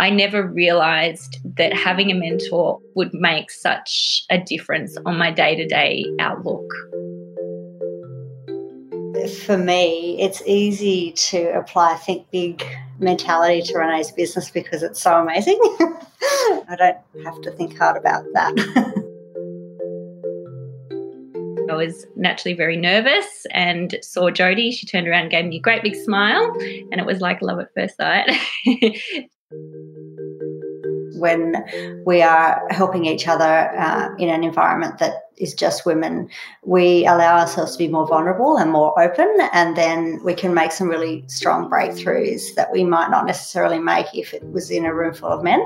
I never realized that having a mentor would make such a difference on my day to day outlook. For me, it's easy to apply think big mentality to Renee's business because it's so amazing. I don't have to think hard about that. I was naturally very nervous and saw Jody. She turned around and gave me a great big smile, and it was like love at first sight. when we are helping each other uh, in an environment that is just women, we allow ourselves to be more vulnerable and more open, and then we can make some really strong breakthroughs that we might not necessarily make if it was in a room full of men.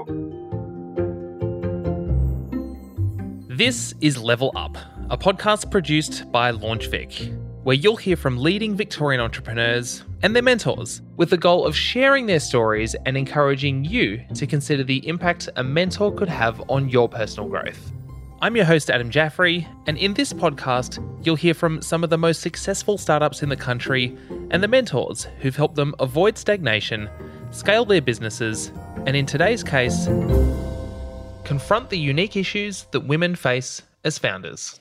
This is Level Up, a podcast produced by LaunchVic, where you'll hear from leading Victorian entrepreneurs and their mentors with the goal of sharing their stories and encouraging you to consider the impact a mentor could have on your personal growth. I'm your host, Adam Jaffrey, and in this podcast, you'll hear from some of the most successful startups in the country and the mentors who've helped them avoid stagnation, scale their businesses, and in today's case, confront the unique issues that women face as founders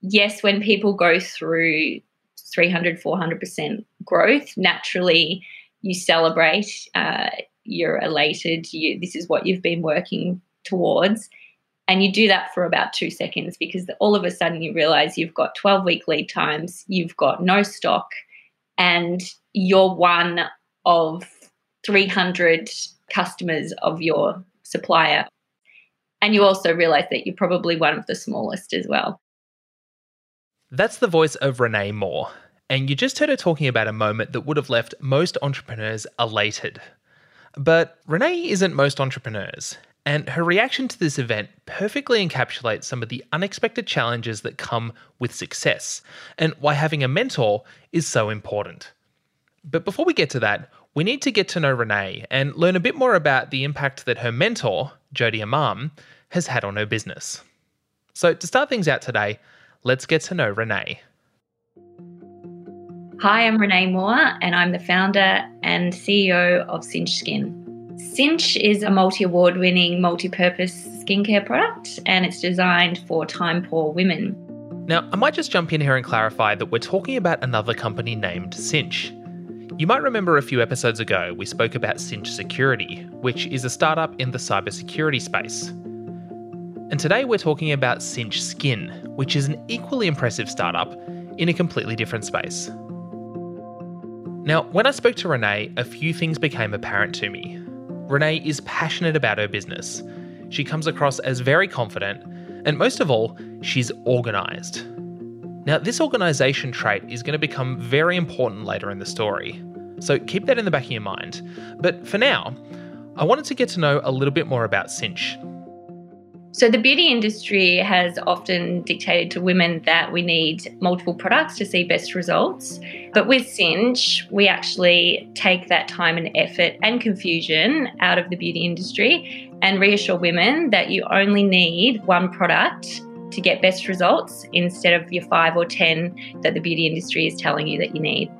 yes, when people go through 300, 400% growth, naturally you celebrate, uh, you're elated, you, this is what you've been working towards. And you do that for about two seconds because all of a sudden you realize you've got 12 week lead times, you've got no stock, and you're one of 300 customers of your supplier. And you also realize that you're probably one of the smallest as well. That's the voice of Renee Moore, and you just heard her talking about a moment that would have left most entrepreneurs elated. But Renee isn't most entrepreneurs, and her reaction to this event perfectly encapsulates some of the unexpected challenges that come with success, and why having a mentor is so important. But before we get to that, we need to get to know Renee and learn a bit more about the impact that her mentor, Jody Imam, has had on her business. So, to start things out today, let's get to know Renee. Hi, I'm Renee Moore, and I'm the founder and CEO of Cinch Skin. Cinch is a multi award winning, multi purpose skincare product, and it's designed for time poor women. Now, I might just jump in here and clarify that we're talking about another company named Cinch. You might remember a few episodes ago we spoke about Cinch Security, which is a startup in the cybersecurity space. And today we're talking about Cinch Skin, which is an equally impressive startup in a completely different space. Now, when I spoke to Renee, a few things became apparent to me. Renee is passionate about her business. She comes across as very confident, and most of all, she's organised. Now, this organisation trait is going to become very important later in the story, so keep that in the back of your mind. But for now, I wanted to get to know a little bit more about Cinch. So, the beauty industry has often dictated to women that we need multiple products to see best results. But with Cinch, we actually take that time and effort and confusion out of the beauty industry and reassure women that you only need one product to get best results instead of your five or 10 that the beauty industry is telling you that you need.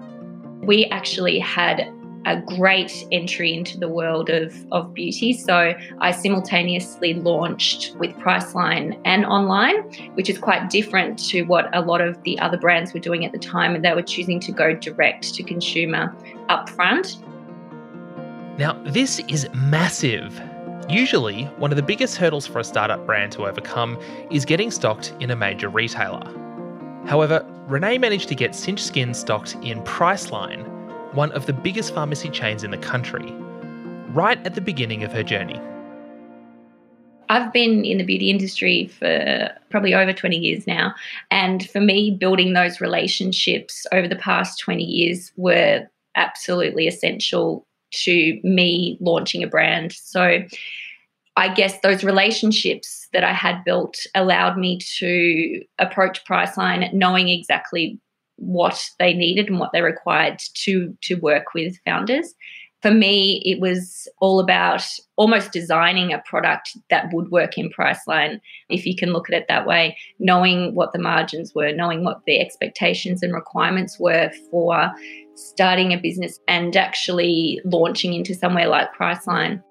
We actually had a great entry into the world of, of beauty. So I simultaneously launched with Priceline and online, which is quite different to what a lot of the other brands were doing at the time. And they were choosing to go direct to consumer upfront. Now, this is massive. Usually, one of the biggest hurdles for a startup brand to overcome is getting stocked in a major retailer. However, Renee managed to get Cinch Skin stocked in Priceline, one of the biggest pharmacy chains in the country, right at the beginning of her journey. I've been in the beauty industry for probably over 20 years now. And for me, building those relationships over the past 20 years were absolutely essential to me launching a brand. So I guess those relationships that I had built allowed me to approach Priceline knowing exactly what they needed and what they required to to work with founders. For me, it was all about almost designing a product that would work in Priceline, if you can look at it that way, knowing what the margins were, knowing what the expectations and requirements were for starting a business and actually launching into somewhere like Priceline.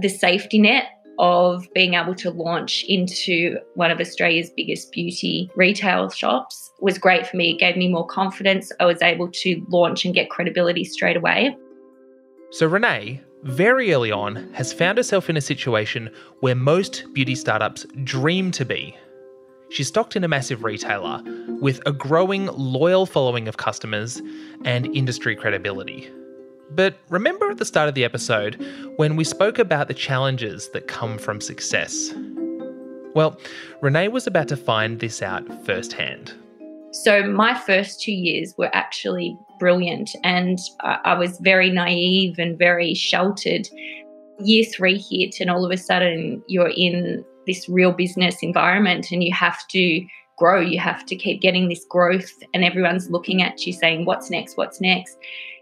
The safety net of being able to launch into one of Australia's biggest beauty retail shops was great for me. It gave me more confidence. I was able to launch and get credibility straight away. So, Renee, very early on, has found herself in a situation where most beauty startups dream to be. She's stocked in a massive retailer with a growing loyal following of customers and industry credibility. But remember at the start of the episode when we spoke about the challenges that come from success? Well, Renee was about to find this out firsthand. So, my first two years were actually brilliant, and I was very naive and very sheltered. Year three hit, and all of a sudden, you're in this real business environment and you have to grow. You have to keep getting this growth, and everyone's looking at you saying, What's next? What's next?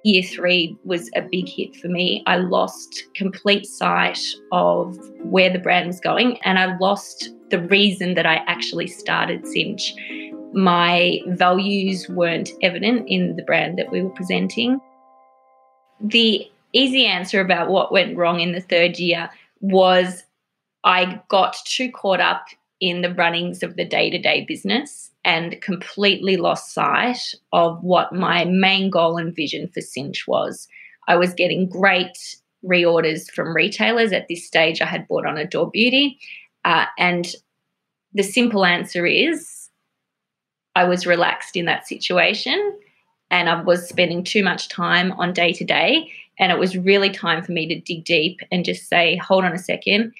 Year three was a big hit for me. I lost complete sight of where the brand was going, and I lost the reason that I actually started Cinch. My values weren't evident in the brand that we were presenting. The easy answer about what went wrong in the third year was I got too caught up in the runnings of the day to day business and completely lost sight of what my main goal and vision for Cinch was. I was getting great reorders from retailers. At this stage, I had bought on Adore Beauty. Uh, and the simple answer is I was relaxed in that situation and I was spending too much time on day to day. And it was really time for me to dig deep and just say, hold on a second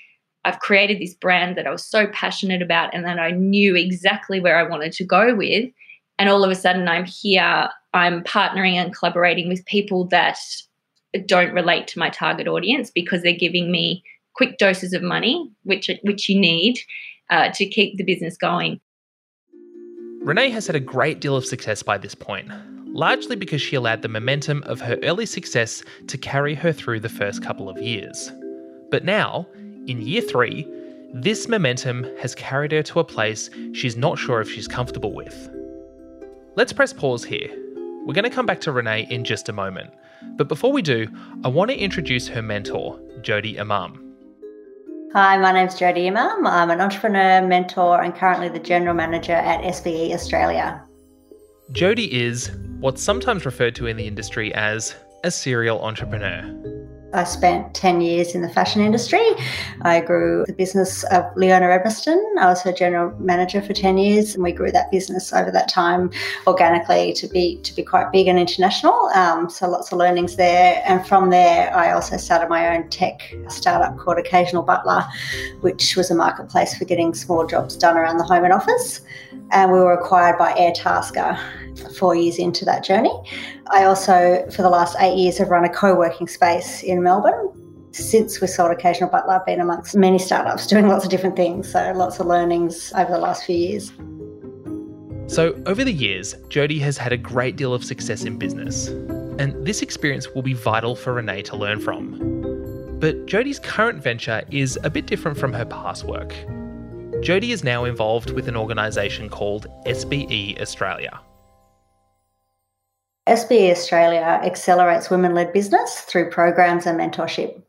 I've created this brand that I was so passionate about and that I knew exactly where I wanted to go with. And all of a sudden, I'm here, I'm partnering and collaborating with people that don't relate to my target audience because they're giving me quick doses of money, which, which you need uh, to keep the business going. Renee has had a great deal of success by this point, largely because she allowed the momentum of her early success to carry her through the first couple of years. But now, in year three, this momentum has carried her to a place she's not sure if she's comfortable with. Let's press pause here. We're going to come back to Renee in just a moment. But before we do, I want to introduce her mentor, Jody Imam. Hi, my name's Jody Imam. I'm an entrepreneur, mentor, and currently the general manager at SBE Australia. Jody is what's sometimes referred to in the industry as a serial entrepreneur. I spent 10 years in the fashion industry. I grew the business of Leona Edmiston. I was her general manager for 10 years, and we grew that business over that time organically to be to be quite big and international. Um, so lots of learnings there. And from there, I also started my own tech startup called Occasional Butler, which was a marketplace for getting small jobs done around the home and office. And we were acquired by Airtasker four years into that journey. I also, for the last eight years, have run a co working space in Melbourne. Since we sold Occasional Butler, I've been amongst many startups doing lots of different things. So, lots of learnings over the last few years. So, over the years, Jody has had a great deal of success in business. And this experience will be vital for Renee to learn from. But Jody's current venture is a bit different from her past work. Jody is now involved with an organisation called SBE Australia. SBE Australia accelerates women led business through programs and mentorship.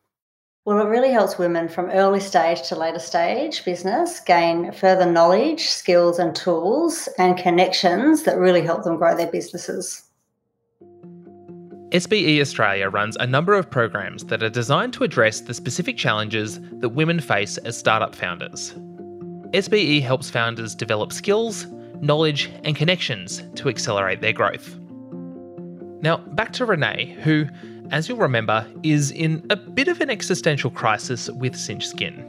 Well, it really helps women from early stage to later stage business gain further knowledge, skills, and tools and connections that really help them grow their businesses. SBE Australia runs a number of programs that are designed to address the specific challenges that women face as startup founders. SBE helps founders develop skills, knowledge, and connections to accelerate their growth. Now, back to Renee, who, as you'll remember, is in a bit of an existential crisis with Cinch Skin.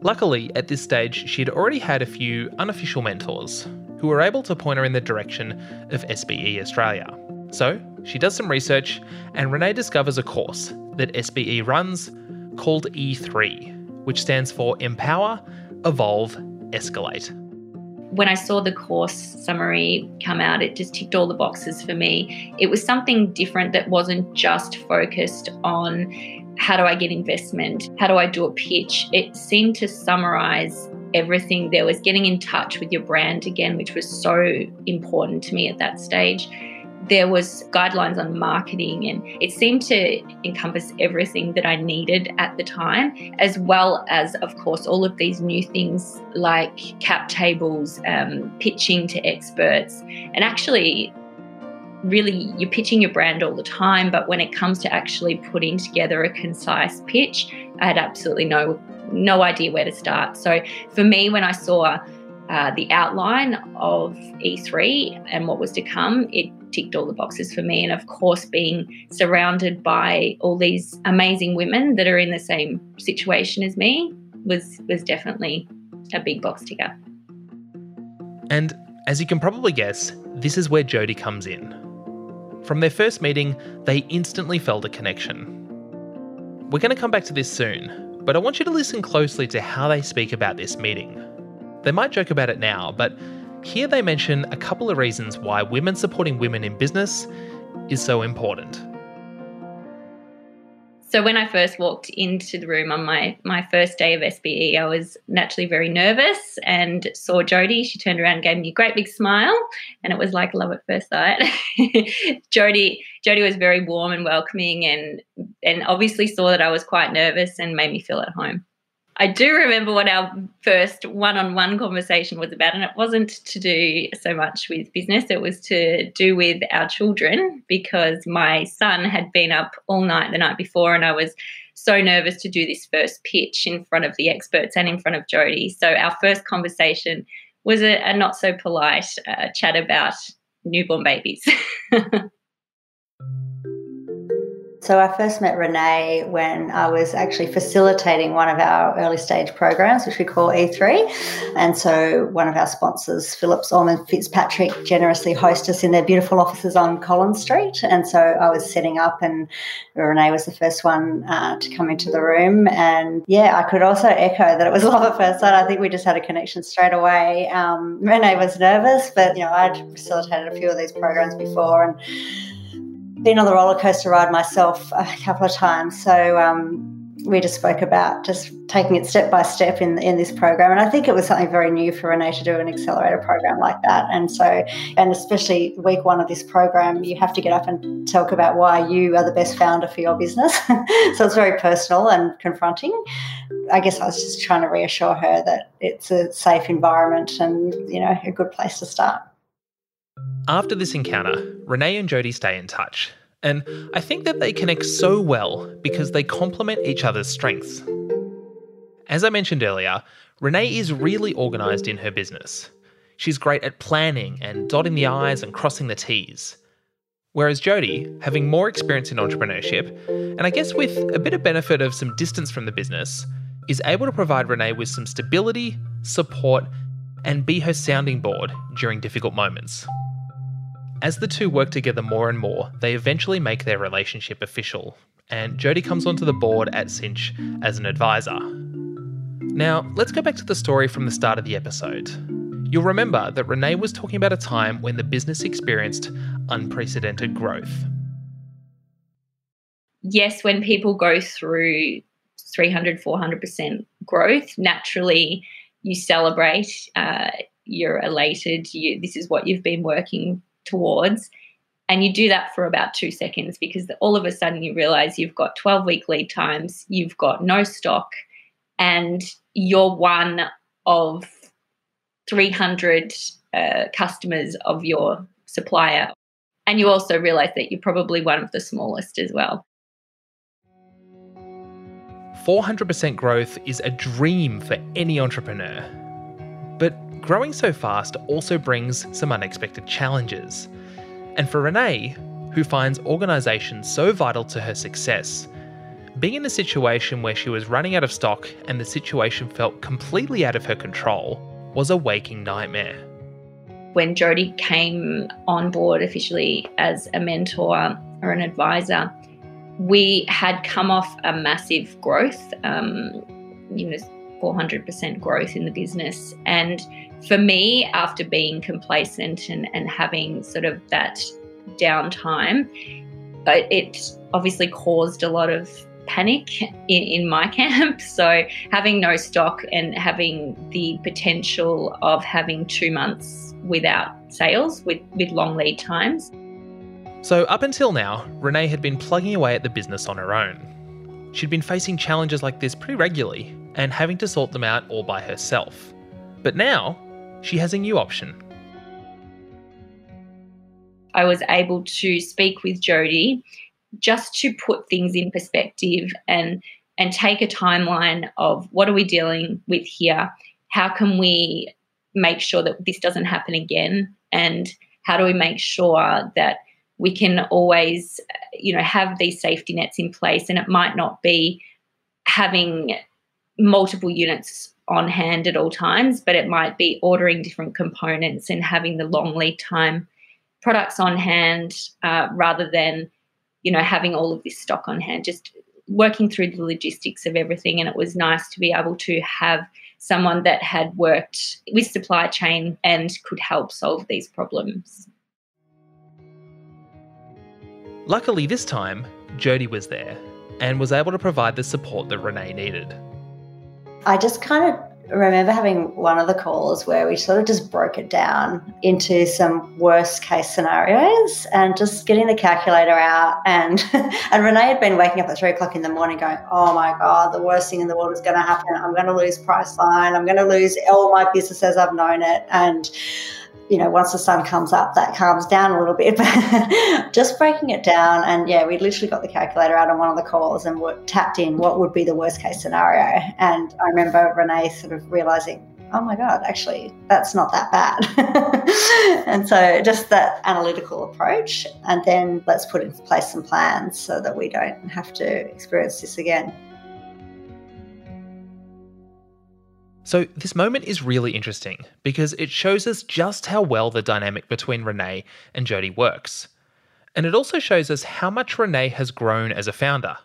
Luckily, at this stage, she'd already had a few unofficial mentors who were able to point her in the direction of SBE Australia. So, she does some research, and Renee discovers a course that SBE runs called E3, which stands for Empower, Evolve, Escalate when I saw the course summary come out, it just ticked all the boxes for me. It was something different that wasn't just focused on how do I get investment? How do I do a pitch? It seemed to summarize everything. There was getting in touch with your brand again, which was so important to me at that stage. There was guidelines on marketing and it seemed to encompass everything that I needed at the time, as well as, of course, all of these new things like cap tables, um, pitching to experts, and actually really you're pitching your brand all the time but when it comes to actually putting together a concise pitch i had absolutely no no idea where to start. So for me when i saw uh, the outline of e3 and what was to come it ticked all the boxes for me and of course being surrounded by all these amazing women that are in the same situation as me was was definitely a big box ticker and as you can probably guess this is where jody comes in from their first meeting, they instantly felt a connection. We're going to come back to this soon, but I want you to listen closely to how they speak about this meeting. They might joke about it now, but here they mention a couple of reasons why women supporting women in business is so important. So when I first walked into the room on my my first day of SBE, I was naturally very nervous and saw Jody. She turned around and gave me a great big smile, and it was like love at first sight. Jody Jody was very warm and welcoming, and and obviously saw that I was quite nervous and made me feel at home. I do remember what our first one on one conversation was about, and it wasn't to do so much with business, it was to do with our children because my son had been up all night the night before, and I was so nervous to do this first pitch in front of the experts and in front of Jody. So, our first conversation was a, a not so polite uh, chat about newborn babies. So I first met Renee when I was actually facilitating one of our early stage programs, which we call E3. And so one of our sponsors, Phillips Ormonde Fitzpatrick, generously host us in their beautiful offices on Collins Street. And so I was setting up, and Renee was the first one uh, to come into the room. And yeah, I could also echo that it was love at first sight. I think we just had a connection straight away. Um, Renee was nervous, but you know I'd facilitated a few of these programs before, and been on the roller coaster ride myself a couple of times. So um, we just spoke about just taking it step by step in in this program, and I think it was something very new for Renee to do an accelerator program like that. And so, and especially week one of this program, you have to get up and talk about why you are the best founder for your business. so it's very personal and confronting. I guess I was just trying to reassure her that it's a safe environment and you know a good place to start. After this encounter, Renee and Jody stay in touch, and I think that they connect so well because they complement each other's strengths. As I mentioned earlier, Renee is really organised in her business. She's great at planning and dotting the I's and crossing the T's. Whereas Jody, having more experience in entrepreneurship, and I guess with a bit of benefit of some distance from the business, is able to provide Renee with some stability, support, and be her sounding board during difficult moments. As the two work together more and more, they eventually make their relationship official, and Jody comes onto the board at Cinch as an advisor. Now, let's go back to the story from the start of the episode. You'll remember that Renee was talking about a time when the business experienced unprecedented growth. Yes, when people go through 300, 400% growth, naturally you celebrate, uh, you're elated, you, this is what you've been working towards. And you do that for about two seconds because all of a sudden you realize you've got 12 week lead times, you've got no stock, and you're one of 300 uh, customers of your supplier. And you also realize that you're probably one of the smallest as well. 400% growth is a dream for any entrepreneur. Growing so fast also brings some unexpected challenges. And for Renee, who finds organisation so vital to her success, being in a situation where she was running out of stock and the situation felt completely out of her control was a waking nightmare. When Jody came on board officially as a mentor or an advisor, we had come off a massive growth, um, you know, 400% growth in the business. And for me, after being complacent and, and having sort of that downtime, it obviously caused a lot of panic in, in my camp. So having no stock and having the potential of having two months without sales with, with long lead times So, up until now, Renee had been plugging away at the business on her own. She'd been facing challenges like this pretty regularly and having to sort them out all by herself. But now, she has a new option. I was able to speak with Jody just to put things in perspective and and take a timeline of what are we dealing with here? How can we make sure that this doesn't happen again? And how do we make sure that we can always, you know, have these safety nets in place? And it might not be having multiple units on hand at all times, but it might be ordering different components and having the long lead time products on hand uh, rather than you know having all of this stock on hand just working through the logistics of everything. And it was nice to be able to have someone that had worked with supply chain and could help solve these problems. Luckily this time jody was there and was able to provide the support that renee needed i just kind of remember having one of the calls where we sort of just broke it down into some worst case scenarios and just getting the calculator out. And and Renee had been waking up at three o'clock in the morning going, Oh my God, the worst thing in the world is gonna happen. I'm gonna lose Priceline, I'm gonna lose all my business as I've known it. And you know, once the sun comes up, that calms down a little bit. But just breaking it down, and yeah, we literally got the calculator out on one of the calls and tapped in what would be the worst case scenario. And I remember Renee sort of realizing, oh my God, actually, that's not that bad. and so just that analytical approach, and then let's put in place some plans so that we don't have to experience this again. So, this moment is really interesting because it shows us just how well the dynamic between Renee and Jody works. And it also shows us how much Renee has grown as a founder.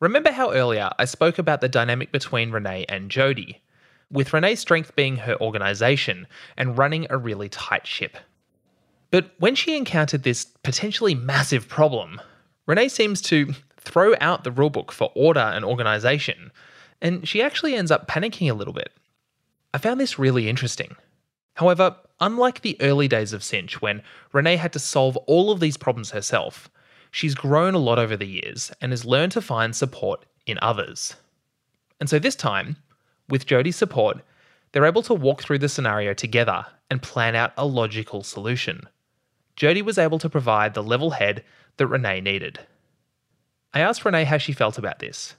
Remember how earlier I spoke about the dynamic between Renee and Jody, with Renee's strength being her organisation and running a really tight ship. But when she encountered this potentially massive problem, Renee seems to throw out the rulebook for order and organisation and she actually ends up panicking a little bit. I found this really interesting. However, unlike the early days of Cinch, when Renee had to solve all of these problems herself, she's grown a lot over the years and has learned to find support in others. And so this time, with Jody's support, they're able to walk through the scenario together and plan out a logical solution. Jody was able to provide the level head that Renee needed. I asked Renee how she felt about this,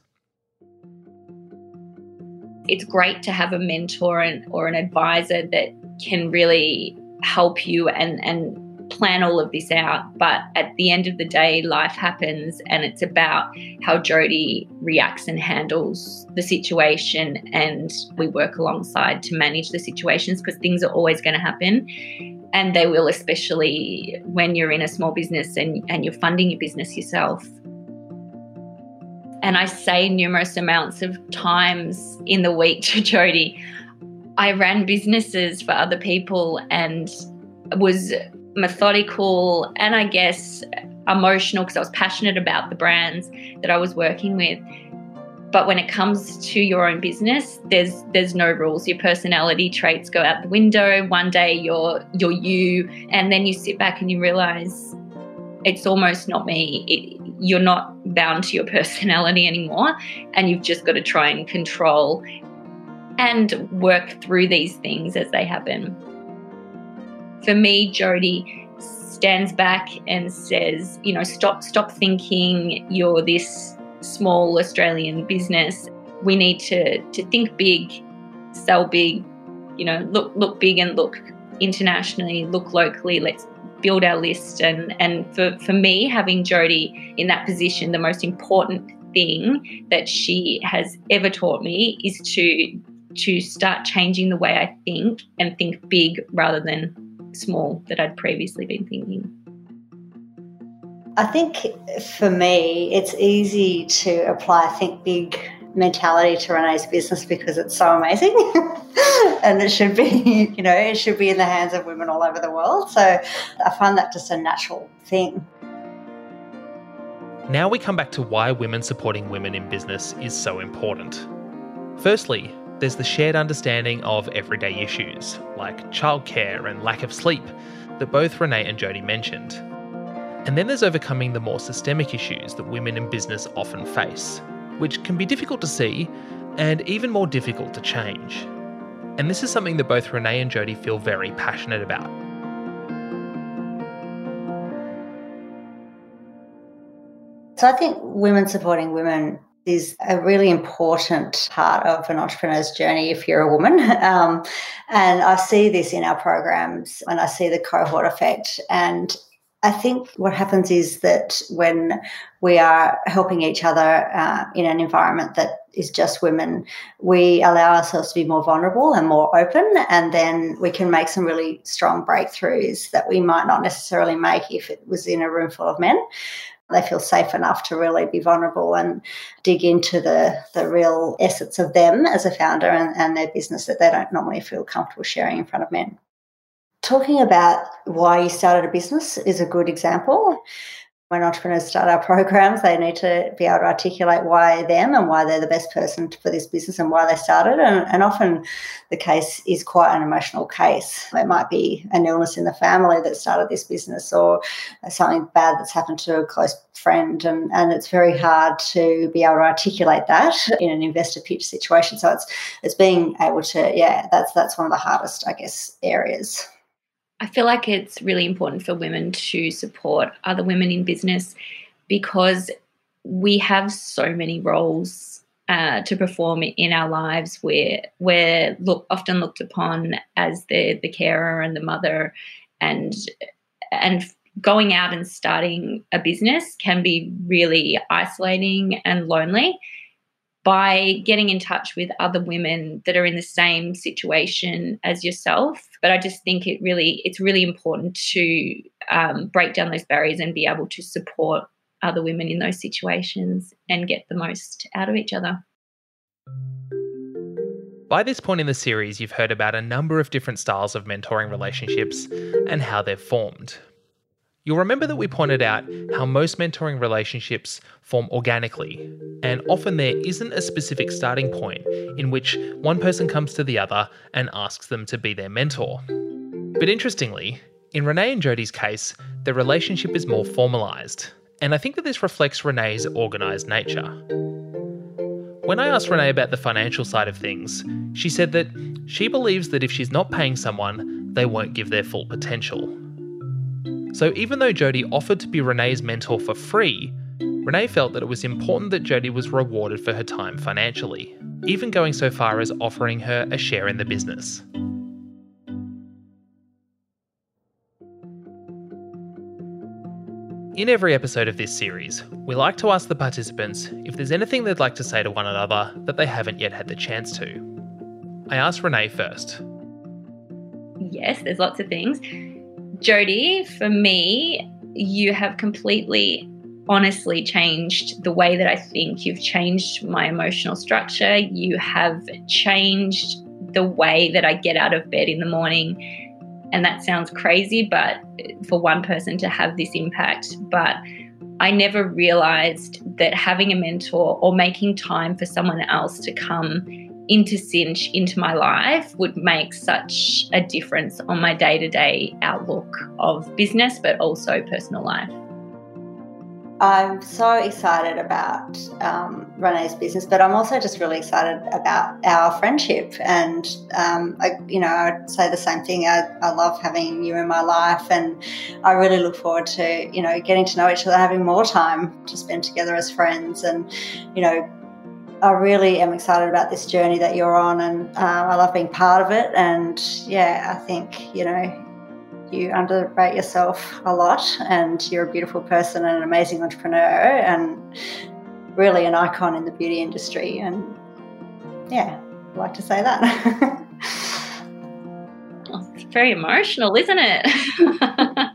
it's great to have a mentor and, or an advisor that can really help you and, and plan all of this out. But at the end of the day, life happens, and it's about how Jody reacts and handles the situation. And we work alongside to manage the situations because things are always going to happen. And they will, especially when you're in a small business and, and you're funding your business yourself. And I say numerous amounts of times in the week to Jody, I ran businesses for other people and was methodical and I guess emotional because I was passionate about the brands that I was working with. But when it comes to your own business, there's there's no rules. Your personality traits go out the window. One day you're you're you, and then you sit back and you realize it's almost not me. It, you're not bound to your personality anymore, and you've just got to try and control and work through these things as they happen. For me, Jody stands back and says, you know, stop stop thinking you're this small Australian business. We need to to think big, sell big, you know, look look big and look internationally, look locally. Let's build our list. And, and for, for me, having Jody in that position, the most important thing that she has ever taught me is to to start changing the way I think and think big rather than small that I'd previously been thinking. I think for me, it's easy to apply think big mentality to Renee's business because it's so amazing. and it should be, you know, it should be in the hands of women all over the world. So I find that just a natural thing. Now we come back to why women supporting women in business is so important. Firstly, there's the shared understanding of everyday issues, like childcare and lack of sleep, that both Renee and Jody mentioned. And then there's overcoming the more systemic issues that women in business often face, which can be difficult to see and even more difficult to change. And this is something that both Renee and Jody feel very passionate about. So I think women supporting women is a really important part of an entrepreneur's journey if you're a woman. Um, and I see this in our programs and I see the cohort effect. And I think what happens is that when we are helping each other uh, in an environment that is just women, we allow ourselves to be more vulnerable and more open, and then we can make some really strong breakthroughs that we might not necessarily make if it was in a room full of men they feel safe enough to really be vulnerable and dig into the, the real essence of them as a founder and, and their business that they don't normally feel comfortable sharing in front of men. Talking about why you started a business is a good example when entrepreneurs start our programs, they need to be able to articulate why them and why they're the best person for this business and why they started. And, and, often the case is quite an emotional case. It might be an illness in the family that started this business or something bad that's happened to a close friend. And, and it's very hard to be able to articulate that in an investor pitch situation. So it's it's being able to, yeah, that's that's one of the hardest, I guess, areas. I feel like it's really important for women to support other women in business because we have so many roles uh, to perform in our lives where we're look, often looked upon as the the carer and the mother and and going out and starting a business can be really isolating and lonely by getting in touch with other women that are in the same situation as yourself. But I just think it really it's really important to um, break down those barriers and be able to support other women in those situations and get the most out of each other. By this point in the series, you've heard about a number of different styles of mentoring relationships and how they're formed. You'll remember that we pointed out how most mentoring relationships form organically, and often there isn't a specific starting point in which one person comes to the other and asks them to be their mentor. But interestingly, in Renee and Jody's case, their relationship is more formalised, and I think that this reflects Renee's organised nature. When I asked Renee about the financial side of things, she said that she believes that if she's not paying someone, they won't give their full potential. So even though Jody offered to be Renee's mentor for free, Renee felt that it was important that Jody was rewarded for her time financially, even going so far as offering her a share in the business. In every episode of this series, we like to ask the participants if there's anything they'd like to say to one another that they haven't yet had the chance to. I asked Renee first. Yes, there's lots of things. Jody, for me, you have completely honestly changed the way that I think. You've changed my emotional structure. You have changed the way that I get out of bed in the morning. And that sounds crazy, but for one person to have this impact. But I never realized that having a mentor or making time for someone else to come into Cinch into my life would make such a difference on my day to day outlook of business, but also personal life. I'm so excited about um, Renee's business, but I'm also just really excited about our friendship. And um, I, you know, I'd say the same thing. I, I, love having you in my life, and I really look forward to you know getting to know each other, having more time to spend together as friends, and you know I really am excited about this journey that you're on, and uh, I love being part of it. And yeah, I think you know you underrate yourself a lot, and you're a beautiful person and an amazing entrepreneur, and really an icon in the beauty industry. And yeah, I'd like to say that. it's very emotional, isn't it?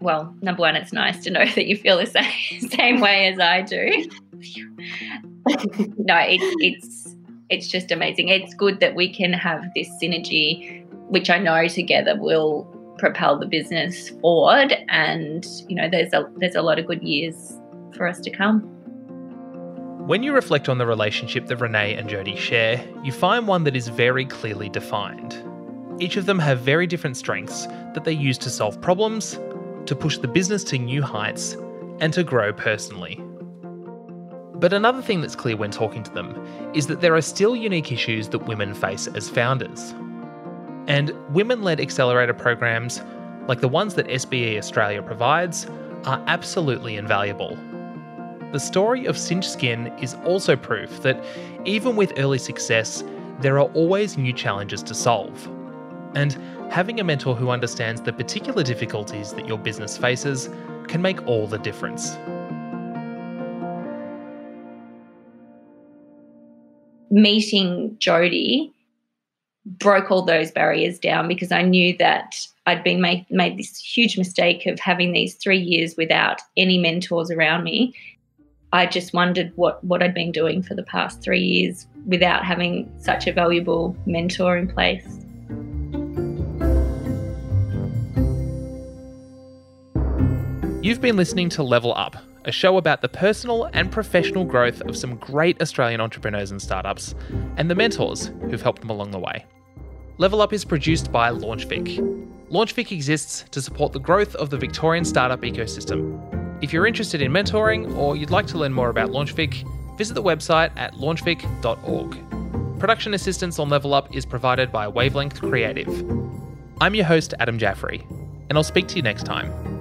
well, number one, it's nice to know that you feel the same, same way as I do no, it, it's it's just amazing. It's good that we can have this synergy, which I know together will propel the business forward. And you know, there's a there's a lot of good years for us to come. When you reflect on the relationship that Renee and Jody share, you find one that is very clearly defined. Each of them have very different strengths that they use to solve problems, to push the business to new heights and to grow personally. But another thing that's clear when talking to them is that there are still unique issues that women face as founders. And women led accelerator programs, like the ones that SBE Australia provides, are absolutely invaluable. The story of Cinch Skin is also proof that even with early success, there are always new challenges to solve. And having a mentor who understands the particular difficulties that your business faces can make all the difference. Meeting Jody broke all those barriers down because I knew that I'd been made, made this huge mistake of having these three years without any mentors around me. I just wondered what, what I'd been doing for the past three years without having such a valuable mentor in place. You've been listening to Level Up, a show about the personal and professional growth of some great Australian entrepreneurs and startups, and the mentors who've helped them along the way. Level Up is produced by LaunchVic. LaunchVic exists to support the growth of the Victorian startup ecosystem. If you're interested in mentoring or you'd like to learn more about LaunchVic, visit the website at launchvic.org. Production assistance on Level Up is provided by Wavelength Creative. I'm your host, Adam Jaffrey, and I'll speak to you next time.